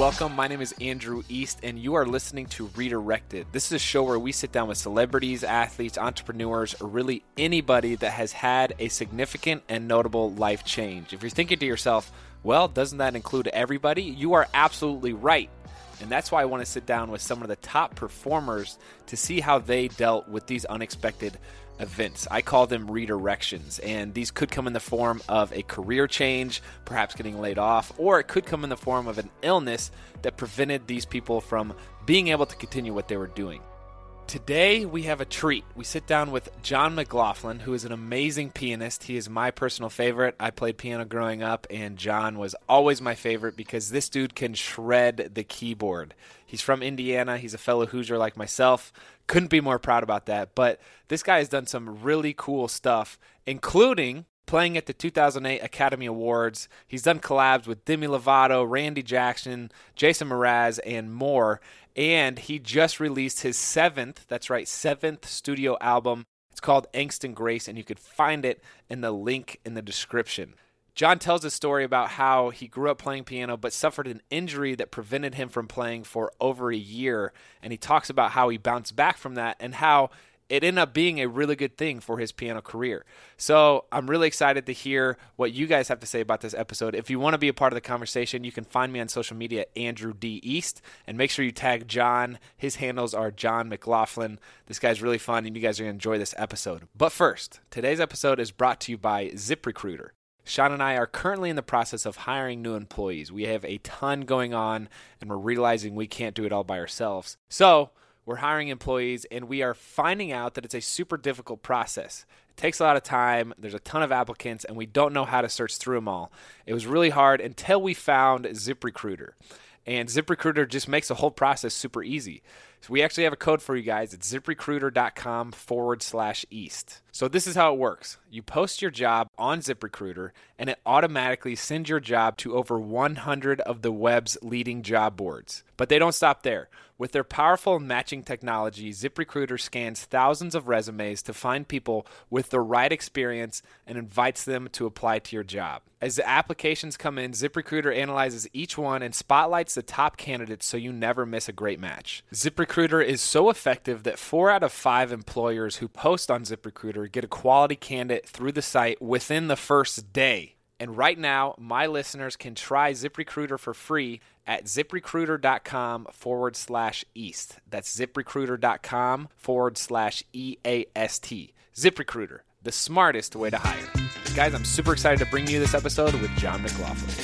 welcome. My name is Andrew East, and you are listening to Redirected. This is a show where we sit down with celebrities, athletes, entrepreneurs, or really anybody that has had a significant and notable life change. If you're thinking to yourself, well, doesn't that include everybody? You are absolutely right. And that's why I want to sit down with some of the top performers to see how they dealt with these unexpected events. I call them redirections, and these could come in the form of a career change, perhaps getting laid off, or it could come in the form of an illness that prevented these people from being able to continue what they were doing. Today, we have a treat. We sit down with Jon McLaughlin, who is an amazing pianist. He is my personal favorite. I played piano growing up, and Jon was always my favorite because this dude can shred the keyboard. He's from Indiana. He's a fellow Hoosier like myself. Couldn't be more proud about that. But this guy has done some really cool stuff, including playing at the 2008 Academy Awards. He's done collabs with Demi Lovato, Randy Jackson, Jason Mraz, and more and he just released his seventh, that's right, seventh studio album. It's called Angst and Grace, and you could find it in the link in the description. Jon tells a story about how he grew up playing piano but suffered an injury that prevented him from playing for over a year. And he talks about how he bounced back from that and how it ended up being a really good thing for his piano career. So I'm really excited to hear what you guys have to say about this episode. If you want to be a part of the conversation, you can find me on social media Andrew D. East and make sure you tag Jon. His handles are Jon McLaughlin. This guy's really fun and you guys are going to enjoy this episode. But first, today's episode is brought to you by ZipRecruiter. Shawn and I are currently in the process of hiring new employees. We have a ton going on and we're realizing we can't do it all by ourselves. So, we're hiring employees, and we are finding out that it's a super difficult process. It takes a lot of time. There's a ton of applicants, and we don't know how to search through them all. It was really hard until we found ZipRecruiter. And ZipRecruiter just makes the whole process super easy. So we actually have a code for you guys. It's ziprecruiter.com forward slash east. So this is how it works. You post your job on ZipRecruiter and it automatically sends your job to over 100 of the web's leading job boards. But they don't stop there. With their powerful matching technology, ZipRecruiter scans thousands of resumes to find people with the right experience and invites them to apply to your job. As the applications come in, ZipRecruiter analyzes each one and spotlights the top candidates so you never miss a great match. ZipRecruiter is so effective that four out of five employers who post on ZipRecruiter get a quality candidate through the site within the first day. And right now, my listeners can try ZipRecruiter for free at ziprecruiter.com forward slash east. That's ziprecruiter.com forward slash EAST. ZipRecruiter, the smartest way to hire. Guys, I'm super excited to bring you this episode with Jon McLaughlin.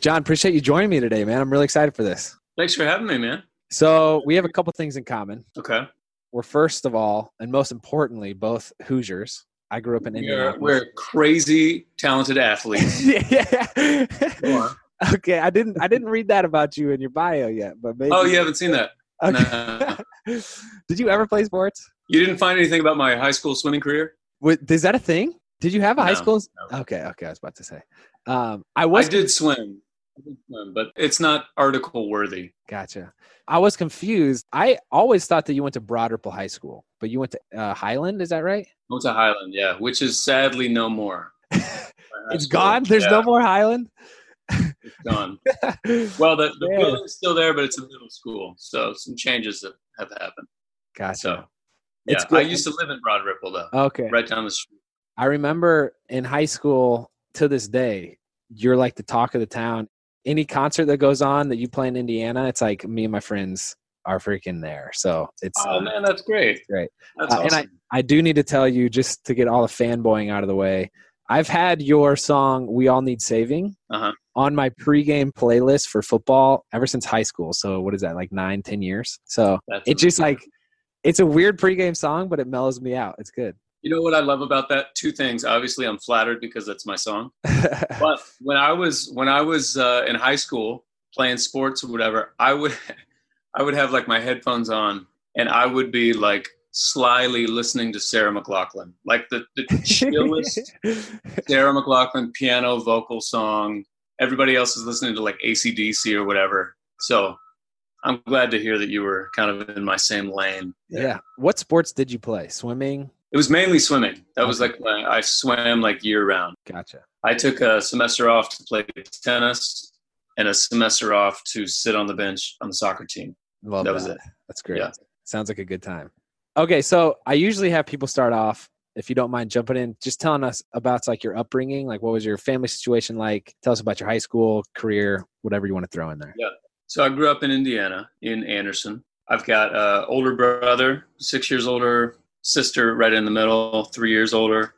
Jon, appreciate you joining me today, man. I'm really excited for this. Thanks for having me, man. So, we have a couple things in common. Okay. We're first of all, and most importantly, both Hoosiers. I grew up in Indiana. We're, we're crazy talented athletes. yeah. Okay, I didn't I didn't read that about you in your bio yet, but maybe. Oh, you haven't seen that? Okay. No. Did you ever play sports? You didn't find anything about my high school swimming career? What, is that a thing? Did you have a high school? no. Okay, okay, I was about to say. Um, I was I did swim. Swim, but it's not article worthy. Gotcha. I was confused. I always thought that you went to Broad Ripple High School, but you went to uh, Highland. Is that right? I went to Highland, yeah, which is sadly no more. It's gone. There's yeah, no more Highland. It's gone. Well, the, the building's still there, but it's a middle school, so some changes have, have happened. gotcha. So, yeah, It's. I used to live in Broad Ripple though, Okay. right down the street. I remember in high school to this day, you're like the talk of the town. Any concert that goes on that you play in Indiana, it's like me and my friends are freaking there. So it's Oh man, that's great. great. That's Uh, and awesome. I do need to tell you just to get all the fanboying out of the way. I've had your song "We All Need Saving" Uh-huh. on my pregame playlist for football ever since high school. So what is that like nine, ten years? So That's it's just like it's a weird pregame song, but it mellows me out. It's good. You know what I love about that? Two things. Obviously, I'm flattered because that's my song. But when I was when I was uh, in high school playing sports or whatever, I would I would have like my headphones on and I would be like slyly listening to Sarah McLachlan, like the the chillest Sarah McLachlan piano vocal song. Everybody else is listening to like ACDC or whatever. So I'm glad to hear that you were kind of in my same lane. yeah. What sports did you play? Swimming. It was mainly swimming. That was like my, I swam like year round. Gotcha. I took a semester off to play tennis, and a semester off to sit on the bench on the soccer team. Love that that. was it. That's great. Yeah. Sounds like a good time. Okay, so I usually have people start off, if you don't mind jumping in, just telling us about like your upbringing, like what was your family situation like? Tell us about your high school career, whatever you want to throw in there. Yeah. So I grew up in Indiana, in Anderson. I've got a older brother, six years older, sister right in the middle, three years older,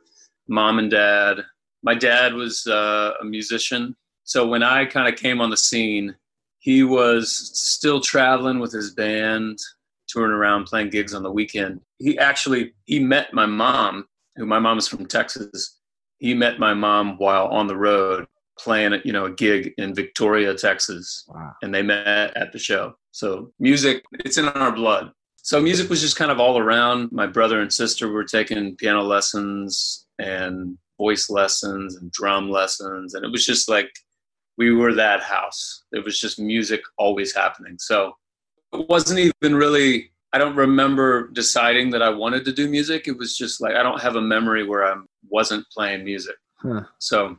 mom and dad. My dad was uh, a musician. So when I kind of came on the scene, he was still traveling with his band, touring around, playing gigs on the weekend. He actually he met my mom, who my mom is from Texas. He met my mom while on the road playing, you know, a gig in Victoria, Texas Wow. and they met at the show. So music, it's in our blood. So music was just kind of all around. My brother and sister were taking piano lessons and voice lessons and drum lessons. And it was just like we were that house. It was just music always happening. So it wasn't even really, I don't remember deciding that I wanted to do music. It was just like, I don't have a memory where I wasn't playing music. Huh. So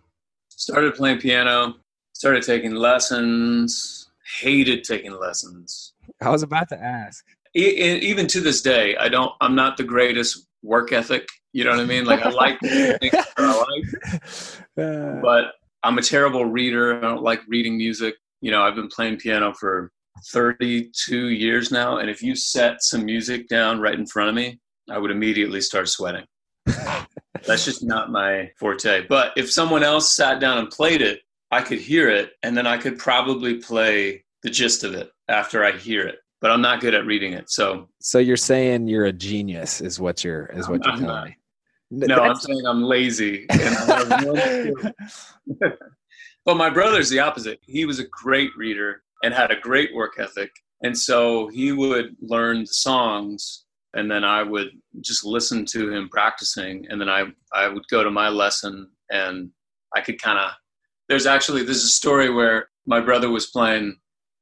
started playing piano, started taking lessons, hated taking lessons. I was about to ask. Even to this day, I don't, I'm not the greatest work ethic. You know what I mean? Like I like things that I like, Uh, but I'm a terrible reader. I don't like reading music. You know, I've been playing piano for 32 years now. And if you set some music down right in front of me, I would immediately start sweating. That's just not my forte. But if someone else sat down and played it, I could hear it and then I could probably play the gist of it after I hear it. But I'm not good at reading it. So so you're saying you're a genius, is what you're is what you're I'm telling not. me. no, I'm saying I'm lazy. And I have no but my brother's the opposite. He was a great reader and had a great work ethic. And so he would learn the songs and then I would just listen to him practicing and then I I would go to my lesson and I could kind of there's actually there's a story where my brother was playing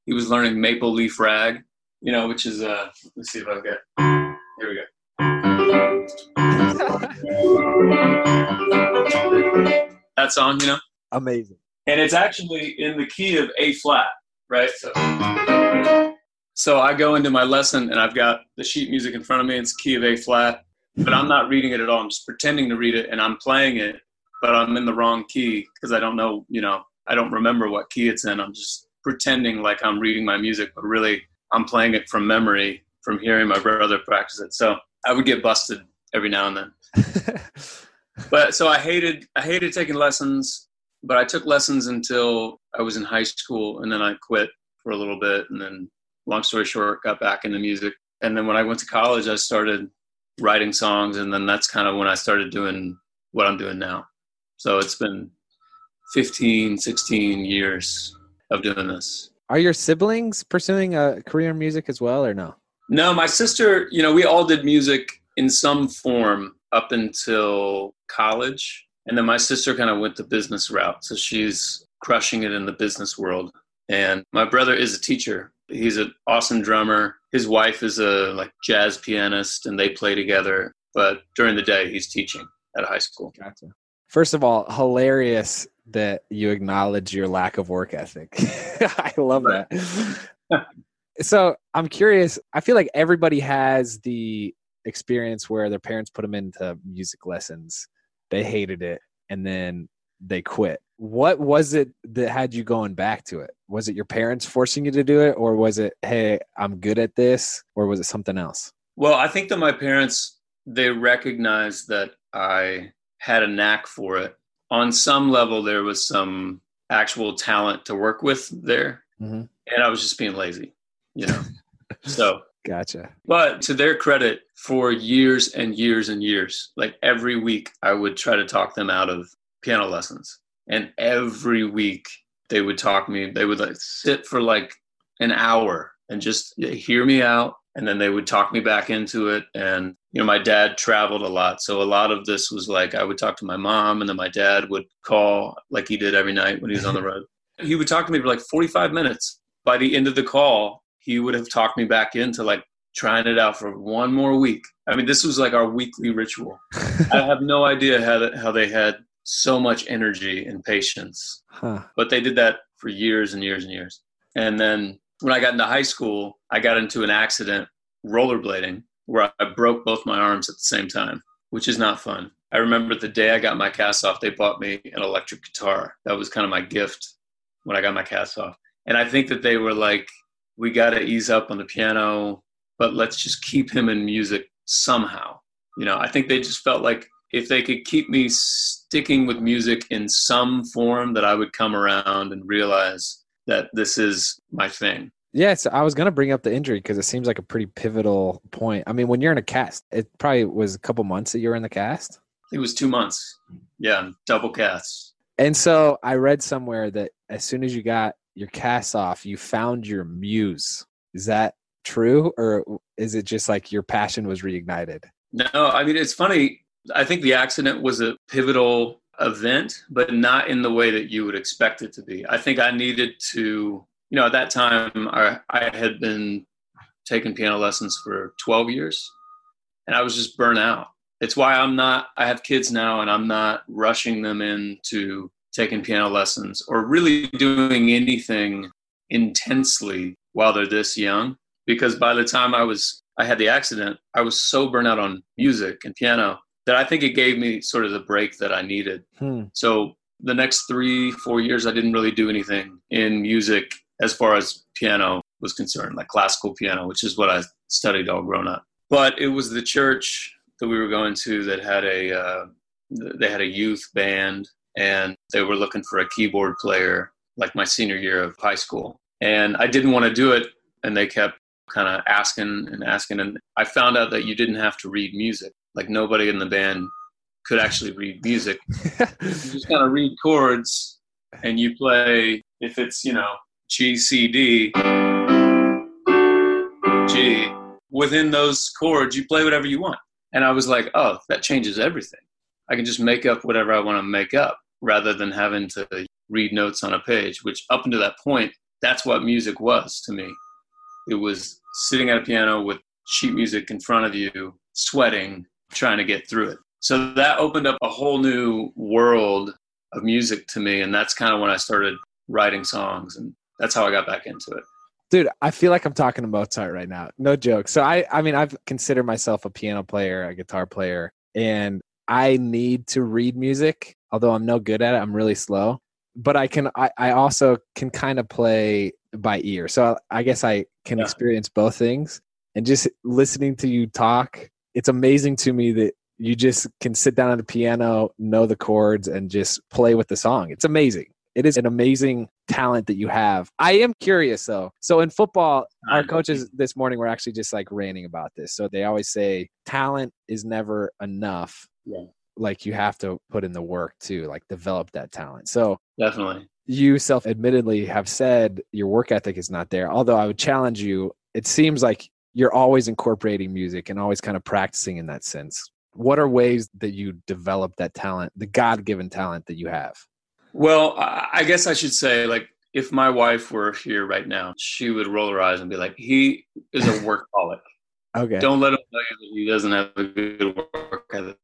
he was learning Maple Leaf Rag, you know, which is uh let's see if I get here we go. That song, you know? Amazing. and it's actually in the key of A flat, right? So, so I go into my lesson and I've got the sheet music in front of me. It's key of A flat, but I'm not reading it at all. I'm just pretending to read it and I'm playing it, but I'm in the wrong key because I don't know, you know, I don't remember what key it's in. I'm just pretending like I'm reading my music, but really I'm playing it from memory from hearing my brother practice it. So I would get busted every now and then but so I hated I hated taking lessons, but I took lessons until I was in high school, and then I quit for a little bit, and then long story short, got back into music. And then when I went to college, I started writing songs, and then that's kind of when I started doing what I'm doing now. So it's been 15, 16 years of doing this. Are your siblings pursuing a career in music as well, or no? No, my sister, you know, we all did music in some form up until college. And then my sister kind of went the business route. So she's crushing it in the business world. And my brother is a teacher. He's an awesome drummer. His wife is a like jazz pianist and they play together. But during the day he's teaching at a high school. Gotcha. First of all, hilarious that you acknowledge your lack of work ethic. I love that. so I'm curious. I feel like everybody has the experience where their parents put them into music lessons. They hated it and then they quit. What was it that had you going back to it? Was it your parents forcing you to do it, or was it, hey, I'm good at this, or was it something else? Well, I think that my parents they recognized that I had a knack for it. On some level, there was some actual talent to work with there, Mhm. and I was just being lazy, you know. so, Gotcha. but to their credit, for years and years and years, like every week, I would try to talk them out of piano lessons, and every week they would talk me. They would like sit for like an hour and just hear me out and then they would talk me back into it. And you know my dad traveled a lot. So a lot of this was like i would talk to my mom and then my dad would call like he did every night when he was on the road. He would talk to me for like 45 minutes. By the end of the call he would have talked me back into like trying it out for one more week. I mean this was like our weekly ritual. I have no idea how, that, how they had so much energy and patience Huh. but they did that for years and years and years. And then when I got into high school, I got into an accident rollerblading where I broke both my arms at the same time, which is not fun. I remember the day I got my cast off, they bought me an electric guitar. That was kind of my gift when I got my cast off. And I think that they were like, we got to ease up on the piano, but let's just keep him in music somehow. You know, I think they just felt like if they could keep me sticking with music in some form, that I would come around and realize that this is my thing. Yeah, so I was going to bring up the injury because it seems like a pretty pivotal point. I mean, when you're in a cast, it probably was a couple months that you were in the cast. It was two months. Yeah, double casts. And so I read somewhere that as soon as you got your cast off, you found your muse. Is that true, or is it just like your passion was reignited? No, I mean it's funny. I think the accident was a pivotal event, but not in the way that you would expect it to be. I think I needed to, you know, at that time I, I had been taking piano lessons for 12 years and I was just burnt out. It's why I'm not, I have kids now and I'm not rushing them into taking piano lessons or really doing anything intensely while they're this young. Because by the time I was, I had the accident, I was so burnt out on music and piano that I think it gave me sort of the break that I needed. Hmm. So the next three, four years, I didn't really do anything in music as far as piano was concerned, like classical piano, which is what I studied all grown up. But it was the church that we were going to that had a uh, they had a youth band, and they were looking for a keyboard player, like my senior year of high school. And I didn't want to do it, and they kept kind of asking and asking, and I found out that you didn't have to read music like nobody in the band could actually read music. you just kind of read chords and you play if it's, you know, G C D G within those chords you play whatever you want. And I was like, "Oh, that changes everything. I can just make up whatever I want to make up rather than having to read notes on a page, which up until that point, that's what music was to me. It was sitting at a piano with sheet music in front of you, sweating, trying to get through it. So that opened up a whole new world of music to me. And that's kind of when I started writing songs. And that's how I got back into it. Dude, I feel like I'm talking to Mozart right now. No joke. So I, I mean, I've considered myself a piano player, a guitar player, and I need to read music. Although I'm no good at it, I'm really slow. But I can, I, I also can kind of play by ear. So I guess I can yeah. experience both things. And just listening to you talk it's amazing to me that you just can sit down at a piano, know the chords, and just play with the song. It's amazing. It is an amazing talent that you have. I am curious though. So in football, our coaches this morning were actually just like ranting about this. So they always say talent is never enough. Yeah. Like you have to put in the work to like develop that talent. So definitely. You self admittedly have said your work ethic is not there. Although I would challenge you, it seems like you're always incorporating music and always kind of practicing in that sense. What are ways that you develop that talent, the God given talent that you have? Well, I guess I should say, like, if my wife were here right now, she would roll her eyes and be like, he is a workaholic. okay. Don't let him tell you that he doesn't have a good work ethic,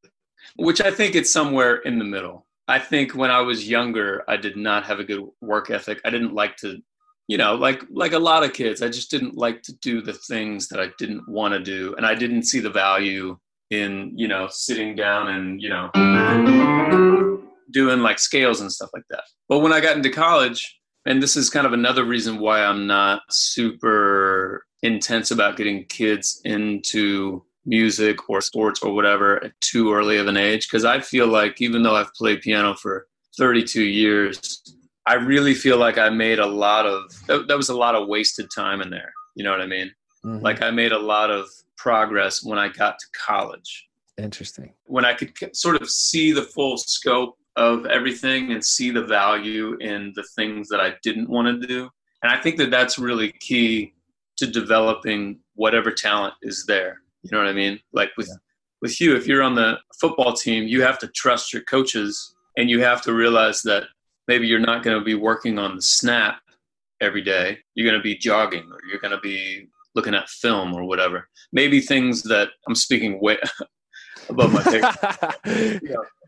which I think it's somewhere in the middle. I think when I was younger, I did not have a good work ethic. I didn't like to you know like like a lot of kids i just didn't like to do the things that i didn't want to do and i didn't see the value in you know sitting down and you know doing like scales and stuff like that but when i got into college and this is kind of another reason why i'm not super intense about getting kids into music or sports or whatever at too early of an age because i feel like even though i've played piano for 32 years I really feel like I made a lot of that, that was a lot of wasted time in there. You know what I mean? Mm-hmm. Like I made a lot of progress when I got to college. Interesting. When I could sort of see the full scope of everything and see the value in the things that I didn't want to do. And I think that that's really key to developing whatever talent is there. You know what I mean? Like with yeah. with you, if you're on the football team, you have to trust your coaches and you have to realize that maybe you're not going to be working on the snap every day. You're going to be jogging or you're going to be looking at film or whatever. Maybe things that I'm speaking way above my pay.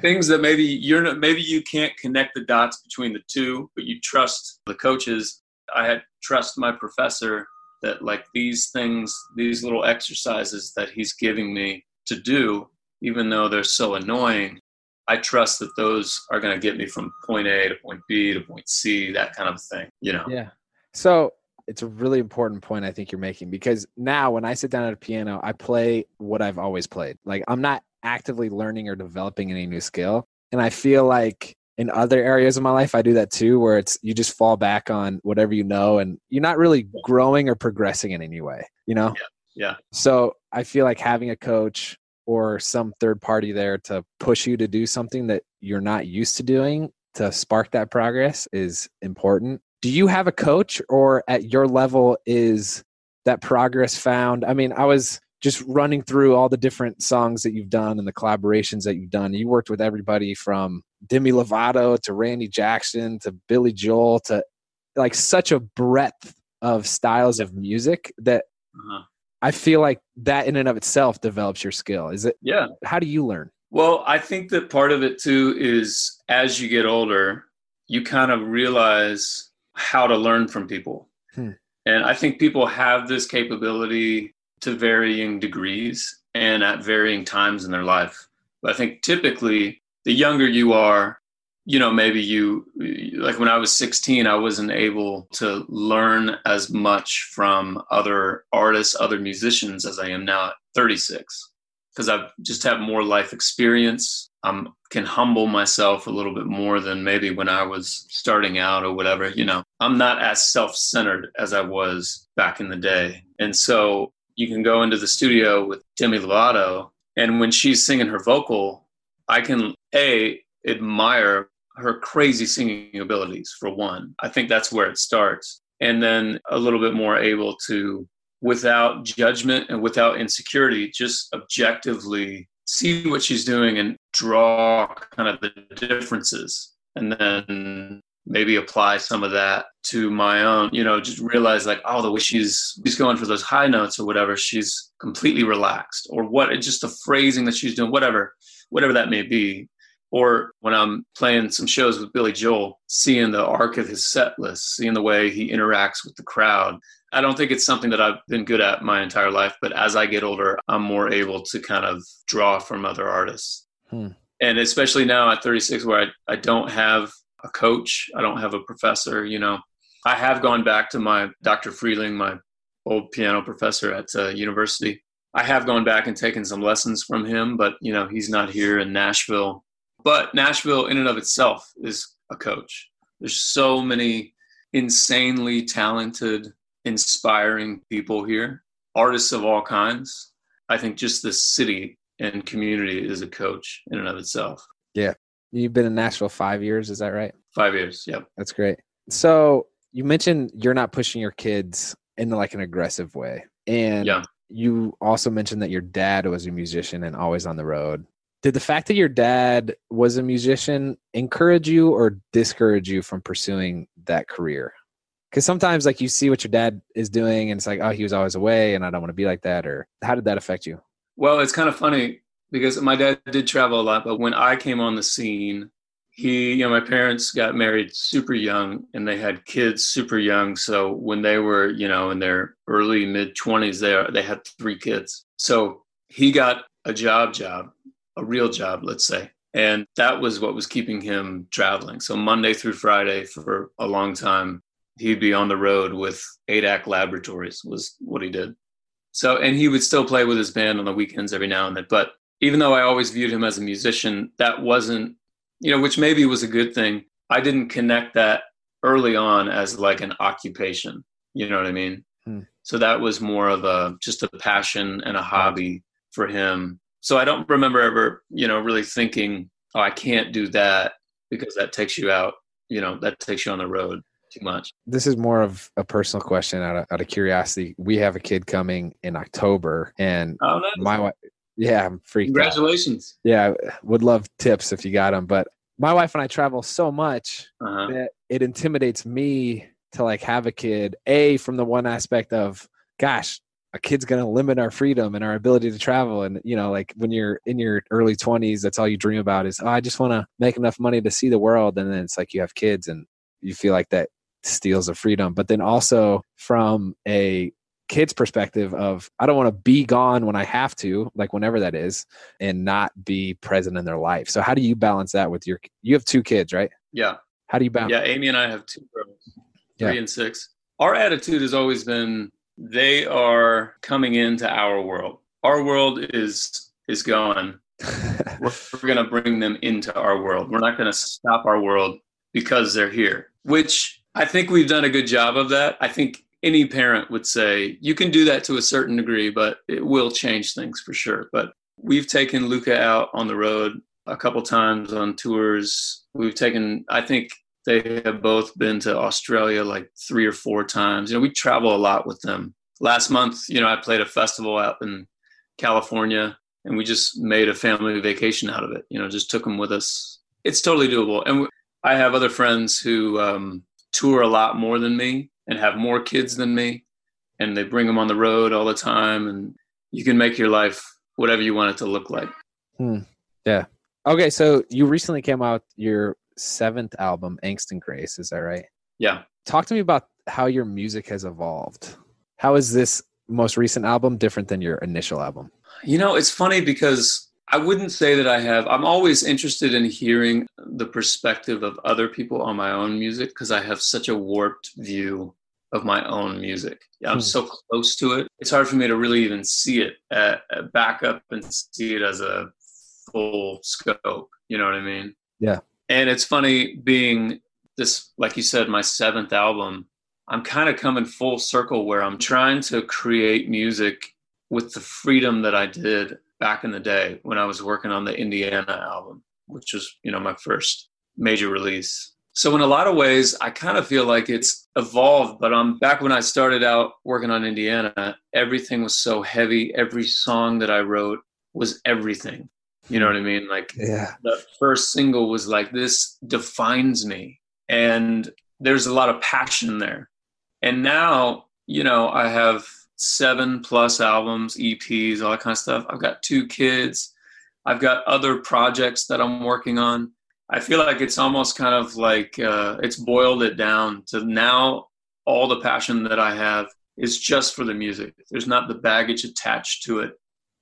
things that maybe you're not, maybe you can't connect the dots between the two, but you trust the coaches. I had trust my professor that like these things, these little exercises that he's giving me to do, even though they're so annoying, I trust that those are going to get me from point A to point B to point C, that kind of thing, you know? Yeah. So it's a really important point I think you're making because now when I sit down at a piano, I play what I've always played. Like I'm not actively learning or developing any new skill. And I feel like in other areas of my life, I do that too, where it's you just fall back on whatever you know and you're not really growing or progressing in any way, you know? Yeah. yeah. So I feel like having a coach or some third party there to push you to do something that you're not used to doing to spark that progress is important. Do you have a coach or at your level is that progress found? I mean, I was just running through all the different songs that you've done and the collaborations that you've done. You worked with everybody from Demi Lovato to Randy Jackson to Billy Joel to like such a breadth of styles of music that uh-huh. I feel like that in and of itself develops your skill. Is it? Yeah. How do you learn? Well, I think that part of it too is as you get older, you kind of realize how to learn from people. Hmm. And I think people have this capability to varying degrees and at varying times in their life. But I think typically the younger you are, you know, maybe you, like when I was 16, I wasn't able to learn as much from other artists, other musicians as I am now at 36, because I just have more life experience. I can humble myself a little bit more than maybe when I was starting out or whatever. You know, I'm not as self centered as I was back in the day. And so you can go into the studio with Demi Lovato, and when she's singing her vocal, I can a admire her crazy singing abilities for one. I think that's where it starts, and then a little bit more able to, without judgment and without insecurity, just objectively see what she's doing and draw kind of the differences, and then maybe apply some of that to my own you know just realize like oh the way she's she's going for those high notes or whatever she's completely relaxed. Or what it's just the phrasing that she's doing whatever whatever that may be. Or when i'm playing some shows with billy joel seeing the arc of his set list seeing the way he interacts with the crowd. I don't think it's something that i've been good at my entire life but as i get older i'm more able to kind of draw from other artists. Hmm. and especially now at 36 where I, I don't have a coach. I don't have a professor. You know, I have gone back to my Dr. Freeling, my old piano professor at uh, university. I have gone back and taken some lessons from him, but you know, he's not here in Nashville. But Nashville, in and of itself, is a coach. There's so many insanely talented, inspiring people here, artists of all kinds. I think just the city and community is a coach in and of itself. Yeah, You've been in Nashville five years, is that right? Five years, yep. That's great. So you mentioned you're not pushing your kids in like an aggressive way. And yeah. you also mentioned that your dad was a musician and always on the road. Did the fact that your dad was a musician encourage you or discourage you from pursuing that career? Because sometimes, like, you see what your dad is doing, and it's like, oh, he was always away, and I don't want to be like that. Or how did that affect you? Well, it's kind of funny because my dad did travel a lot, but when I came on the scene, he, you know, my parents got married super young and they had kids super young. So when they were, you know, in their early mid 20s, they, they had three kids. So he got a job, job, a real job, let's say. And that was what was keeping him traveling. So Monday through Friday for a long time, he'd be on the road with ADAC Laboratories, was what he did. So, and he would still play with his band on the weekends every now and then. But even though I always viewed him as a musician, that wasn't, you know, which maybe was a good thing. I didn't connect that early on as like an occupation. You know what I mean? Hmm. So that was more of a just a passion and a hobby for him. So I don't remember ever, you know, really thinking, oh, I can't do that because that takes you out, you know, that takes you on the road too much. This is more of a personal question out of, out of curiosity. We have a kid coming in October, and oh, nice. my wife, yeah, I'm freaked. Congratulations. Out. Yeah, would love tips if you got them. But my wife and I travel so much uh-huh. that it intimidates me to like have a kid. A from the one aspect of, gosh, a kid's going to limit our freedom and our ability to travel and you know like when you're in your early 20s that's all you dream about is oh, i just want to make enough money to see the world and then it's like you have kids and you feel like that steals the freedom but then also from a kid's perspective of i don't want to be gone when i have to like whenever that is and not be present in their life so how do you balance that with your you have two kids right yeah how do you balance yeah amy and i have two girls three yeah. and six our attitude has always been they are coming into our world. Our world is is gone. we're, we're going to bring them into our world. We're not going to stop our world because they're here. Which I think we've done a good job of that. I think any parent would say you can do that to a certain degree, but it will change things for sure. But we've taken Luca out on the road a couple times on tours. We've taken, I think they have both been to Australia like three or four times. You know, we travel a lot with them. Last month, you know, I played a festival out in California and we just made a family vacation out of it. You know, just took them with us. It's totally doable. And I have other friends who um, tour a lot more than me and have more kids than me. And they bring them on the road all the time. And you can make your life whatever you want it to look like. Hmm. Yeah. Okay. So you recently came out your seventh album, Angst and Grace. Is that right? Yeah. Talk to me about how your music has evolved. How is this most recent album different than your initial album? You know, it's funny because I wouldn't say that I have. I'm always interested in hearing the perspective of other people on my own music because I have such a warped view of my own music. I'm hmm. so close to it. It's hard for me to really even see it, uh, back up and see it as a full scope. You know what I mean? Yeah. And it's funny being this, like you said, my seventh album. I'm kind of coming full circle where I'm trying to create music with the freedom that I did back in the day when I was working on the Indiana album, which was, you know, my first major release. So in a lot of ways, I kind of feel like it's evolved, but I'm back when I started out working on Indiana, everything was so heavy. Every song that I wrote was everything. You know what I mean? Like yeah. the first single was like this defines me. And there's a lot of passion there. And now, you know, I have seven plus albums, EPs, all that kind of stuff. I've got two kids. I've got other projects that I'm working on. I feel like it's almost kind of like uh, it's boiled it down to now all the passion that I have is just for the music. There's not the baggage attached to it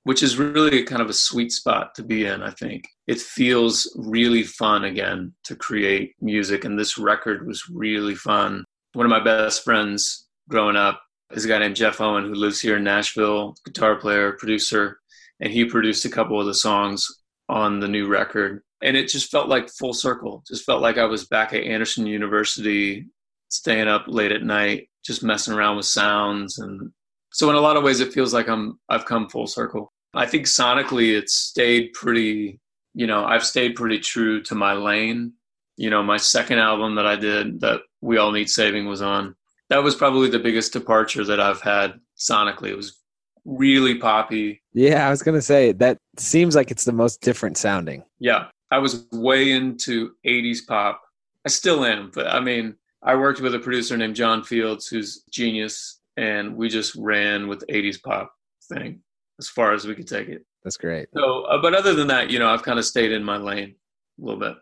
which is really kind of a sweet spot to be in, I think. It feels really fun again to create music, and this record was really fun. One of my best friends growing up is a guy named Jeff Owen who lives here in Nashville, guitar player, producer, and he produced a couple of the songs on the new record. And it just felt like full circle. Just felt like I was back at Anderson University, staying up late at night, just messing around with sounds and so in a lot of ways, it feels like I'm I've come full circle. I think sonically, it's stayed pretty. You know, I've stayed pretty true to my lane. You know, my second album that I did that we all need saving was on. That was probably the biggest departure that I've had sonically. It was really poppy. Yeah, I was gonna say that seems like it's the most different sounding. Yeah, I was way into '80s pop. I still am, but I mean, I worked with a producer named John Fields, who's genius and we just ran with the 80s pop thing as far as we could take it. That's great. So, uh, but other than that, you know, I've kind of stayed in my lane a little bit.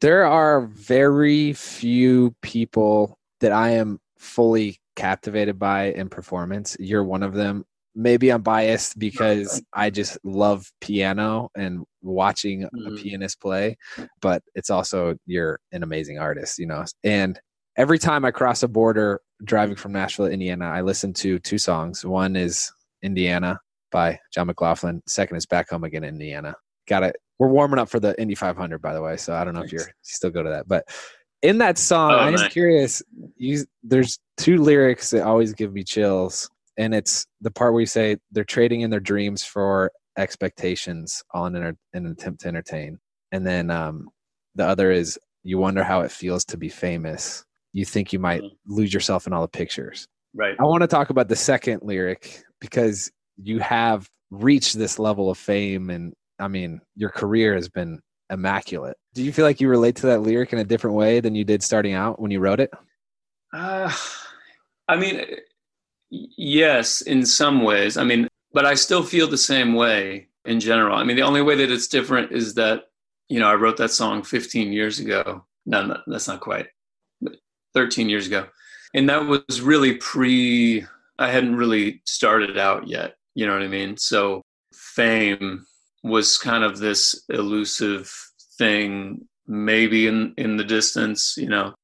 There are very few people that I am fully captivated by in performance. You're one of them. Maybe I'm biased because I just love piano and watching mm-hmm. a pianist play, but it's also you're an amazing artist, you know. And every time I cross a border driving from Nashville to Indiana, I listen to two songs. One is Indiana by Jon McLaughlin. Second is Back Home Again, Indiana. Got it. We're warming up for the Indy 500, by the way. So I don't know Thanks. if you're you still go to that, but in that song, oh, I'm just curious. You, there's two lyrics that always give me chills, and it's the part where you say they're trading in their dreams for expectations on an, an attempt to entertain, and then um, the other is you wonder how it feels to be famous you think you might mm-hmm. lose yourself in all the pictures. Right. I want to talk about the second lyric because you have reached this level of fame and I mean, your career has been immaculate. Do you feel like you relate to that lyric in a different way than you did starting out when you wrote it? Uh, I mean, yes, in some ways. I mean, but I still feel the same way in general. I mean, the only way that it's different is that, you know, I wrote that song 15 years ago. No, no that's not quite, 13 years ago. And that was really pre, I hadn't really started out yet. You know what I mean? So fame was kind of this elusive thing, maybe in, in the distance, you know,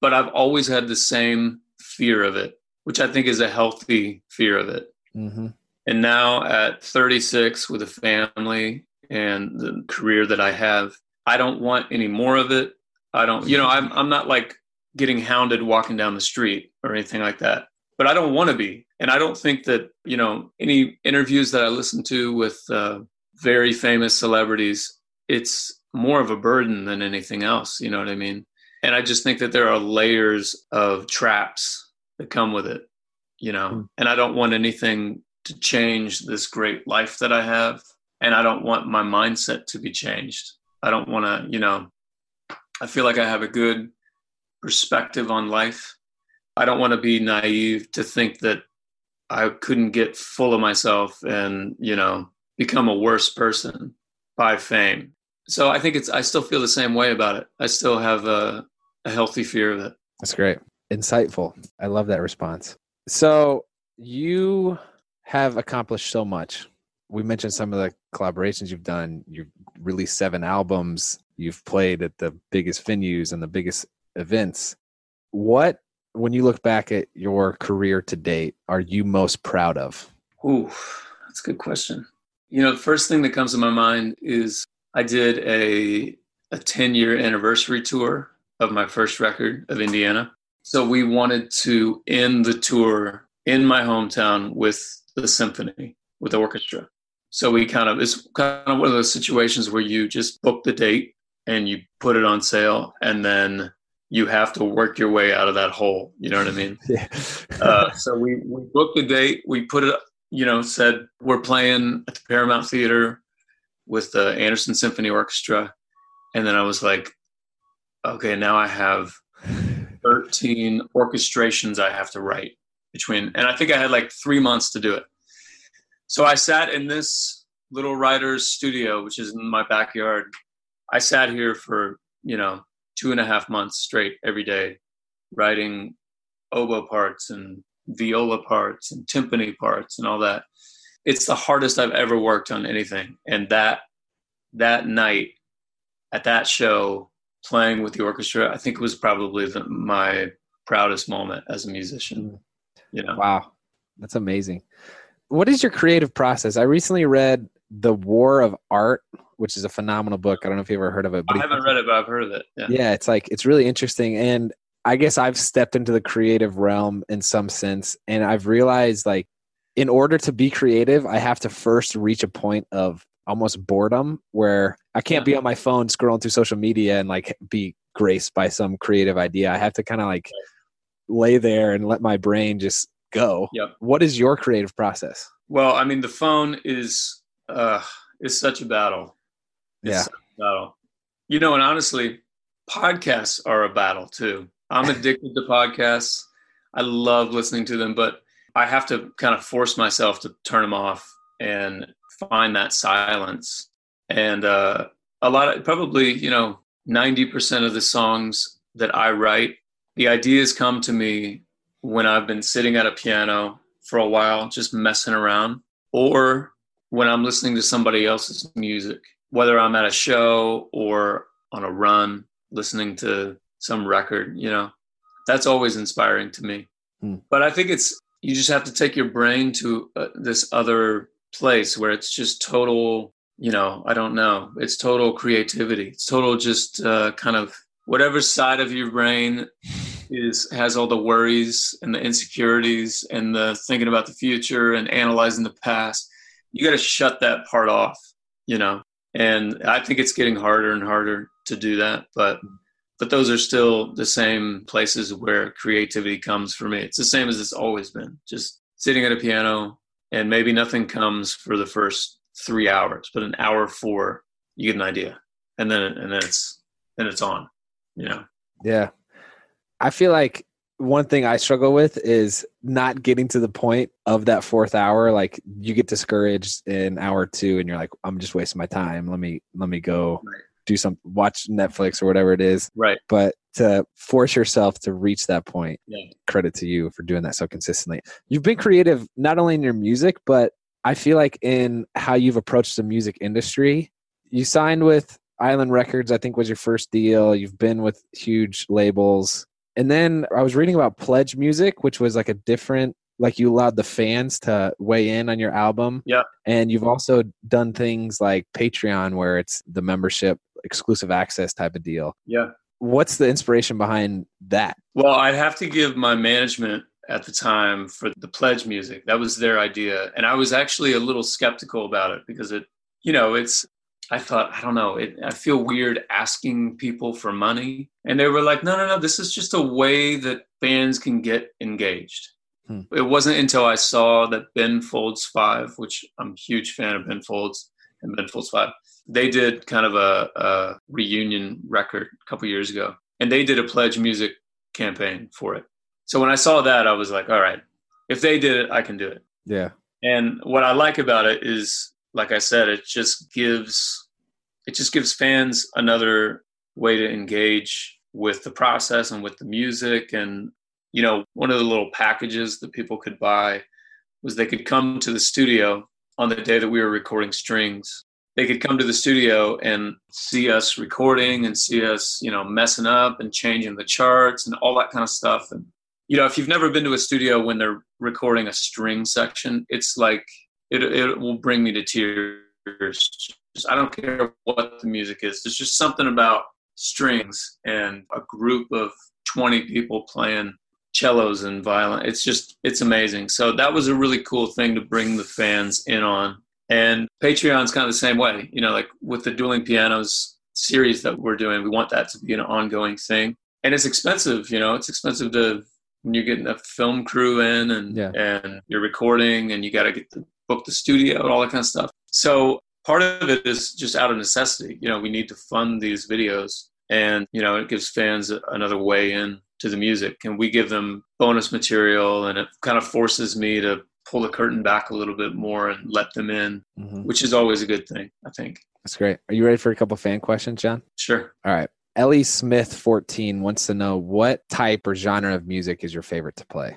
but I've always had the same fear of it, which I think is a healthy fear of it. Mm-hmm. And now at 36 with a family and the career that I have, I don't want any more of it. I don't, you know, I'm, I'm not like getting hounded walking down the street or anything like that, but I don't want to be. And I don't think that, you know, any interviews that I listen to with uh, very famous celebrities, it's more of a burden than anything else. You know what I mean? And I just think that there are layers of traps that come with it, you know, mm. and I don't want anything to change this great life that I have. And I don't want my mindset to be changed. I don't want to, you know, I feel like I have a good perspective on life. I don't want to be naive to think that I couldn't get full of myself and, you know, become a worse person by fame. So I think it's, I still feel the same way about it. I still have a, a healthy fear of it. That's great. Insightful. I love that response. So you have accomplished so much. We mentioned some of the collaborations you've done. You've released seven albums. You've played at the biggest venues and the biggest events. What, when you look back at your career to date, are you most proud of? Ooh, that's a good question. You know, the first thing that comes to my mind is I did a a 10 year anniversary tour of my first record of Indiana. So we wanted to end the tour in my hometown with the symphony with the orchestra. So we kind of it's kind of one of those situations where you just book the date and you put it on sale, and then you have to work your way out of that hole. You know what I mean? yeah. uh, so we we booked the date. We put it, you know, said we're playing at the Paramount Theater with the Anderson Symphony Orchestra, and then I was like, okay, now I have 13 orchestrations I have to write between, and I think I had like three months to do it. So I sat in this little writer's studio, which is in my backyard. I sat here for, you know, two and a half months straight every day, writing oboe parts and viola parts and timpani parts and all that. It's the hardest I've ever worked on anything. And that that night at that show playing with the orchestra, I think it was probably the, my proudest moment as a musician. Mm. You know wow. That's amazing. What is your creative process? I recently read the war of art which is a phenomenal book. I don't know if you've ever heard of it but i haven't read it but i've heard of it. Yeah. yeah it's like it's really interesting. And i guess i've stepped into the creative realm in some sense. And i've realized like in order to be creative i have to first reach a point of almost boredom where i can't be on my phone scrolling through social media and like be graced by some creative idea i have to kind of like lay there and let my brain just go. Yep. What is your creative process? Well, I mean, the phone is uh, is such a battle. It's yeah, a battle. You know, and honestly, podcasts are a battle too. I'm addicted to podcasts. I love listening to them, but I have to kind of force myself to turn them off and find that silence. And uh, a lot of probably, you know, 90% of the songs that I write the ideas come to me when I've been sitting at a piano for a while, just messing around, or when I'm listening to somebody else's music, whether I'm at a show or on a run, listening to some record, you know, that's always inspiring to me. Hmm. But I think it's, you just have to take your brain to uh, this other place where it's just total, you know, I don't know, it's total creativity. It's total just uh, kind of whatever side of your brain is has all the worries and the insecurities and the thinking about the future and analyzing the past you got to shut that part off you know? And i think it's getting harder and harder to do that but but those are still the same places where creativity comes for me. It's the same as it's always been. Just sitting at a piano and maybe nothing comes for the first three hours but an hour four you get an idea and then and then it's then it's on you know yeah I feel like one thing I struggle with is not getting to the point of that fourth hour. Like you get discouraged in hour two and you're like, I'm just wasting my time. Let me, let me go right. do some, watch Netflix or whatever it is. Right. But to force yourself to reach that point, yeah. credit to you for doing that so consistently. You've been creative, not only in your music, but I feel like in how you've approached the music industry. You signed with Island Records, I think was your first deal. You've been with huge labels and then I was reading about Pledge Music, which was like a different like you allowed the fans to weigh in on your album. Yeah. And you've also done things like Patreon where it's the membership exclusive access type of deal. Yeah. What's the inspiration behind that? Well, I'd have to give my management at the time for the pledge music. That was their idea. And I was actually a little skeptical about it because it, you know, it's I thought, I don't know, it, I feel weird asking people for money. And they were like, no, no, no, this is just a way that fans can get engaged. Hmm. It wasn't until I saw that Ben Folds 5, which I'm a huge fan of Ben Folds and Ben Folds 5, they did kind of a, a reunion record a couple years ago. And they did a pledge music campaign for it. So when I saw that, I was like, all right, if they did it, I can do it. Yeah. And what I like about it is like I said, it just gives it just gives fans another way to engage with the process and with the music. And you know, one of the little packages that people could buy was they could come to the studio on the day that we were recording strings. They could come to the studio and see us recording and see us, you know, messing up and changing the charts and all that kind of stuff. And you know, if you've never been to a studio when they're recording a string section, it's like it, it will bring me to tears. I don't care what the music is. There's just something about strings and a group of 20 people playing cellos and violin. It's just, it's amazing. So that was a really cool thing to bring the fans in on. And Patreon's kind of the same way, you know, like with the dueling pianos series that we're doing, we want that to be an ongoing thing. And it's expensive, you know, it's expensive to when you're getting a film crew in and yeah. and you're recording and you got to get the book the studio and all that kind of stuff. So part of it is just out of necessity. You know, we need to fund these videos and, you know, it gives fans another way in to the music and we give them bonus material and it kind of forces me to pull the curtain back a little bit more and let them in, mm-hmm. which is always a good thing, I think. That's great. Are you ready for a couple fan questions, Jon? Sure. All right. Ellie Smith 14 wants to know what type or genre of music is your favorite to play?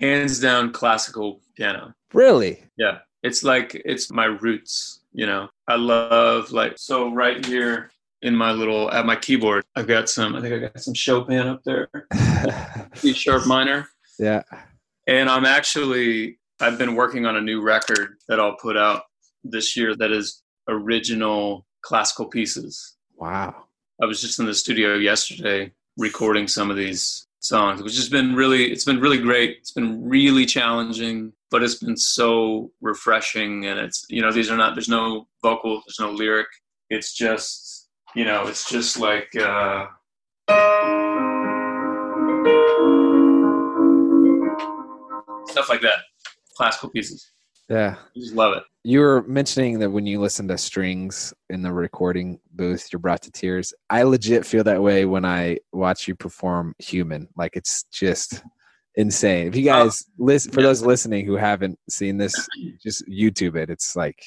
Hands down classical piano. Really? Yeah. It's like it's my roots, you know. I love like so right here in my little at my keyboard, I've got some I think I got some Chopin up there. C sharp minor. Yeah. And I'm actually I've been working on a new record that I'll put out this year that is original classical pieces. Wow. I was just in the studio yesterday recording some of these songs, which has been really it's been really great. It's been really challenging, but it's been so refreshing and it's you know, these are not there's no vocal, there's no lyric. It's just you know, it's just like uh stuff like that. Classical pieces. Yeah. I just love it. You were mentioning that when you listen to strings in the recording booth, you're brought to tears. I legit feel that way when I watch you perform human. Like it's just insane. If you oh. guys oh, listen, for yeah. those listening who haven't seen this, just YouTube it. It's like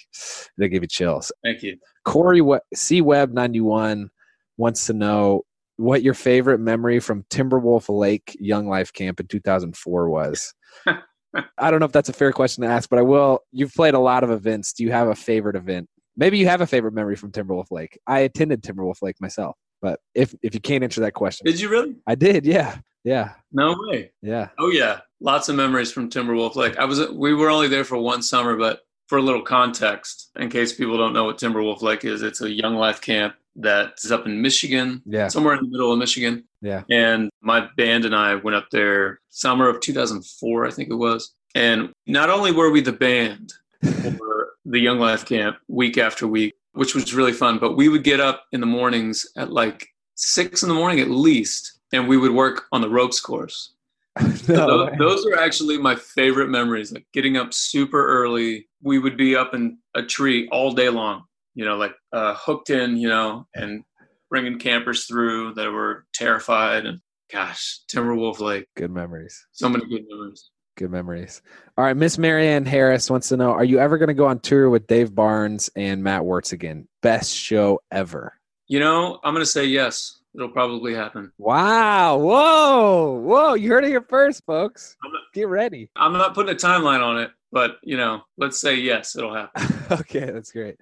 they give you chills. Thank you. Corey what C Web 91 wants to know what your favorite memory from Timberwolf Lake Young Life Camp in 2004 was. I don't know if that's a fair question to ask, but I will. You've played a lot of events. Do you have a favorite event? Maybe you have a favorite memory from Timberwolf Lake. I attended Timberwolf Lake myself, but if if you can't answer that question, did you really? I did. Yeah, yeah. No way. Yeah. Oh yeah, lots of memories from Timberwolf Lake. I was we were only there for one summer, but for a little context, in case people don't know what Timberwolf Lake is, it's a young life camp that's up in Michigan, yeah, somewhere in the middle of Michigan. Yeah. And my band and I went up there summer of 2004, I think it was. And not only were we the band for the Young Life Camp week after week, which was really fun, but we would get up in the mornings at like six in the morning at least, and we would work on the ropes course. no those, those, are actually my favorite memories, like getting up super early. We would be up in a tree all day long, you know, like uh, hooked in, you know, and bringing campers through that were terrified and gosh, Timberwolf Lake. Good memories. So many good memories. Good memories. All right, Miss Marianne Harris wants to know: Are you ever going to go on tour with Dave Barnes and Matt Wertz again? Best show ever. You know, I'm going to say yes. It'll probably happen. Wow! Whoa! Whoa! You heard it here first, folks. Not, Get ready. I'm not putting a timeline on it, but you know, let's say yes, it'll happen. okay, that's great.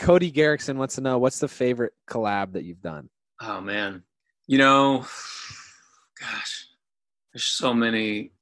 Cody Garrickson wants to know what's the favorite collab that you've done. Oh man, you know, gosh, there's so many.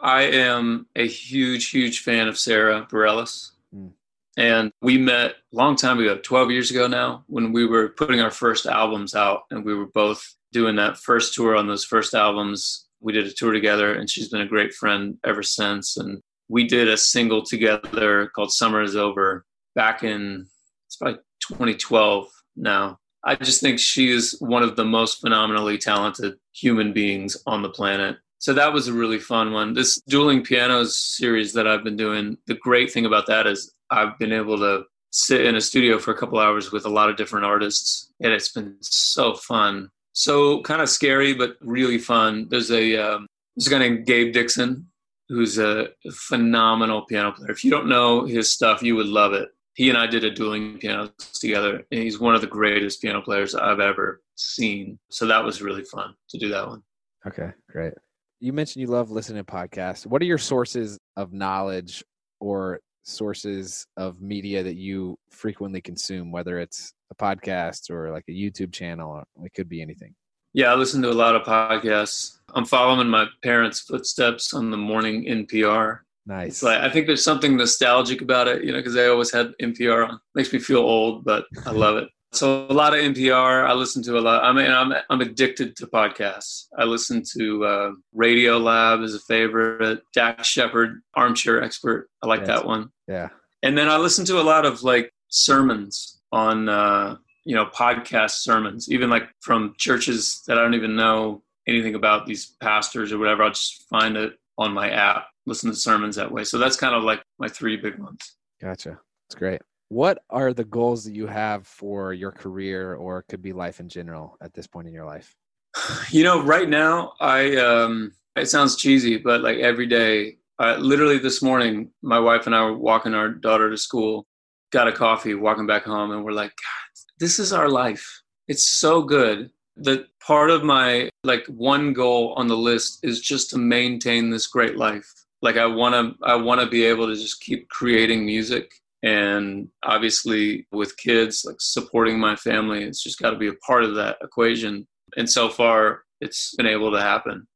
I am a huge, huge fan of Sara Bareilles. Mm. And we met a long time ago, 12 years ago now, when we were putting our first albums out and we were both doing that first tour on those first albums. We did a tour together and she's been a great friend ever since. And we did a single together called Summer is Over back in, it's probably 2012 now. I just think she is one of the most phenomenally talented human beings on the planet. So that was a really fun one. This dueling pianos series that I've been doing, the great thing about that is I've been able to sit in a studio for a couple hours with a lot of different artists, and it's been so fun. So kind of scary, but really fun. There's a um, there's a guy named Gabe Dixon who's a phenomenal piano player. If you don't know his stuff, you would love it. He and I did a dueling piano together, and he's one of the greatest piano players I've ever seen. So that was really fun to do that one. Okay, great. You mentioned you love listening to podcasts. What are your sources of knowledge or sources of media that you frequently consume, whether it's a podcast or like a YouTube channel? It could be anything. Yeah, I listen to a lot of podcasts. I'm following my parents' footsteps on the morning NPR. Nice. It's like I think there's something nostalgic about it, you know, because I always had NPR on. Makes me feel old, but I love it. So a lot of NPR. I listen to a lot. I mean, I'm I'm addicted to podcasts. I listen to uh, Radio Lab is a favorite. Dax Shepard, Armchair Expert. I like Yes. that one. Yeah. And then I listen to a lot of like sermons on uh, you know podcast sermons, even like from churches that I don't even know anything about these pastors or whatever. I'll just find it on my app, listen to sermons that way. So that's kind of like my three big ones. Gotcha. That's great. What are the goals that you have for your career or could be life in general at this point in your life? You know, right now, I um, it sounds cheesy, but like every day, uh, literally this morning, my wife and I were walking our daughter to school, got a coffee, walking back home, and we're like, God, this is our life. It's so good. That part of my like one goal on the list is just to maintain this great life. Like I want to, I want to be able to just keep creating music, and obviously with kids, like supporting my family, it's just got to be a part of that equation. And so far it's been able to happen.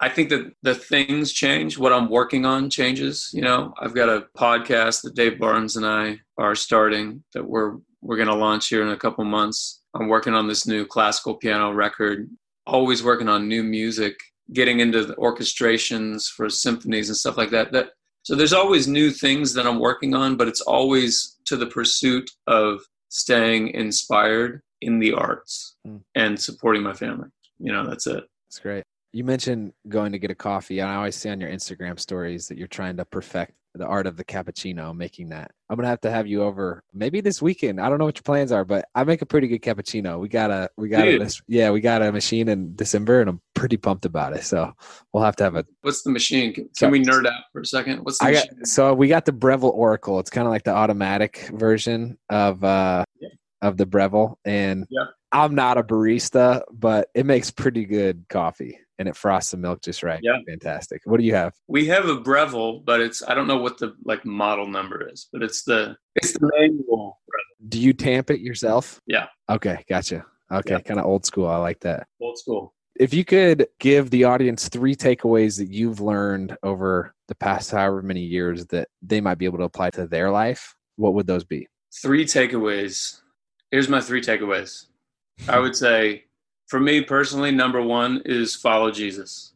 I think that the things change what i'm working on changes you know? I've got a podcast that dave barnes and i are starting that we're we're going to launch here in a couple months i'm working on this new classical piano record always working on new music getting into the orchestrations for symphonies and stuff like that that so there's always new things that i'm working on but it's always to the pursuit of staying inspired in the arts Mm. and supporting my family. You know, that's it. That's great. You mentioned going to get a coffee. and I always see on your Instagram stories that you're trying to perfect the art of the cappuccino, making that. I'm gonna have to have you over maybe this weekend. I don't know what your plans are, but I make a pretty good cappuccino. We got a we got Dude. a yeah, we got a machine in December and I'm pretty pumped about it. So we'll have to have a What's the machine? Can, can we nerd out for a second? What's the I got so we got the Breville Oracle. It's kind of like the automatic version of uh Yeah. of the Breville. And Yeah. I'm not a barista, but it makes pretty good coffee and it frosts the milk just right. Yeah. Fantastic. What do you have? we have a Breville, but it's I don't know what the like model number is, but it's the it's the manual Breville. Do you tamp it yourself? Yeah. Okay, gotcha. Okay, Yeah. kind of old school. I like that. Old school. If you could give the audience three takeaways that you've learned over the past however many years that they might be able to apply to their life, what would those be? Three takeaways. Here's my three takeaways. I would say for me personally, number one is follow Jesus.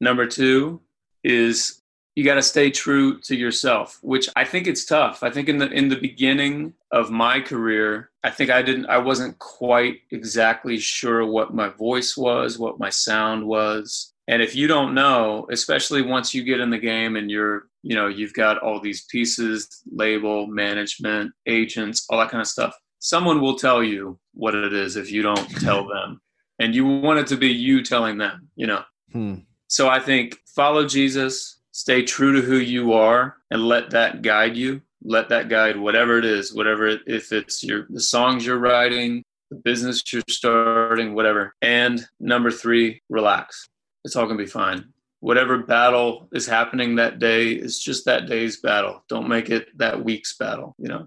Number two is you got to stay true to yourself, which I think it's tough. I think in the in the beginning of my career, I think I didn't I wasn't quite exactly sure what my voice was, what my sound was. And if you don't know, especially once you get in the game and you're, you know, you've got all these pieces, label, management, agents, all that kind of stuff. Someone will tell you what it is if you don't tell them. And you want it to be you telling them, you know. Hmm. So I think follow Jesus, stay true to who you are, and let that guide you. Let that guide whatever it is, whatever it, if it's your the songs you're writing, the business you're starting, whatever. And number three, relax. It's all gonna be fine. Whatever battle is happening that day is just that day's battle. Don't make it that week's battle, you know.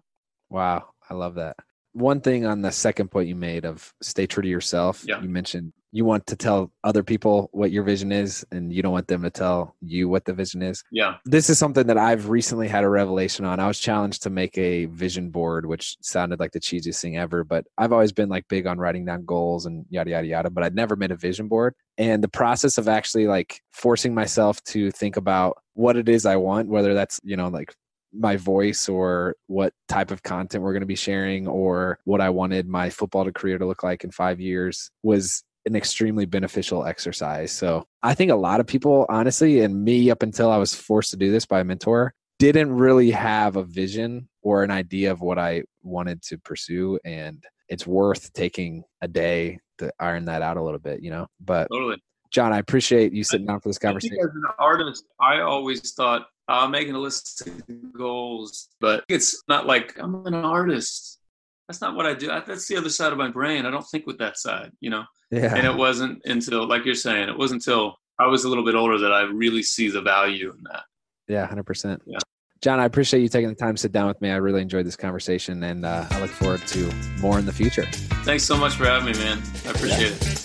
Wow, I love that. One thing on the second point you made of stay true to yourself. Yeah. You mentioned you want to tell other people what your vision is and you don't want them to tell you what the vision is. Yeah. This is something that I've recently had a revelation on. I was challenged to make a vision board, which sounded like the cheesiest thing ever, but I've always been like big on writing down goals and yada yada yada, but I'd never made a vision board. And the process of actually like forcing myself to think about what it is I want, whether that's, you know, like my voice or what type of content we're going to be sharing or what I wanted my football to career to look like in 5 years was an extremely beneficial exercise. So, I think a lot of people honestly and me up until I was forced to do this by a mentor didn't really have a vision or an idea of what I wanted to pursue and it's worth taking a day to iron that out a little bit, you know. But Totally. Jon, I appreciate you sitting down for this conversation. as an artist, I always thought I'm making a list of goals, but it's not like I'm an artist. That's not what I do. That's the other side of my brain. I don't think with that side, you know. Yeah. And it wasn't until, like you're saying, it wasn't until I was a little bit older that I really see the value in that. Yeah, hundred percent. Yeah. Jon, I appreciate you taking the time to sit down with me. I really enjoyed this conversation, and uh, I look forward to more in the future. Thanks so much for having me, man. I appreciate it.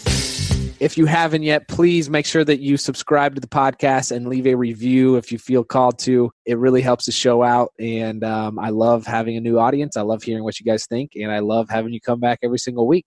If you haven't yet, please make sure that you subscribe to the podcast and leave a review if you feel called to. It really helps the show out, and um, I love having a new audience. I love hearing what you guys think, and I love having you come back every single week.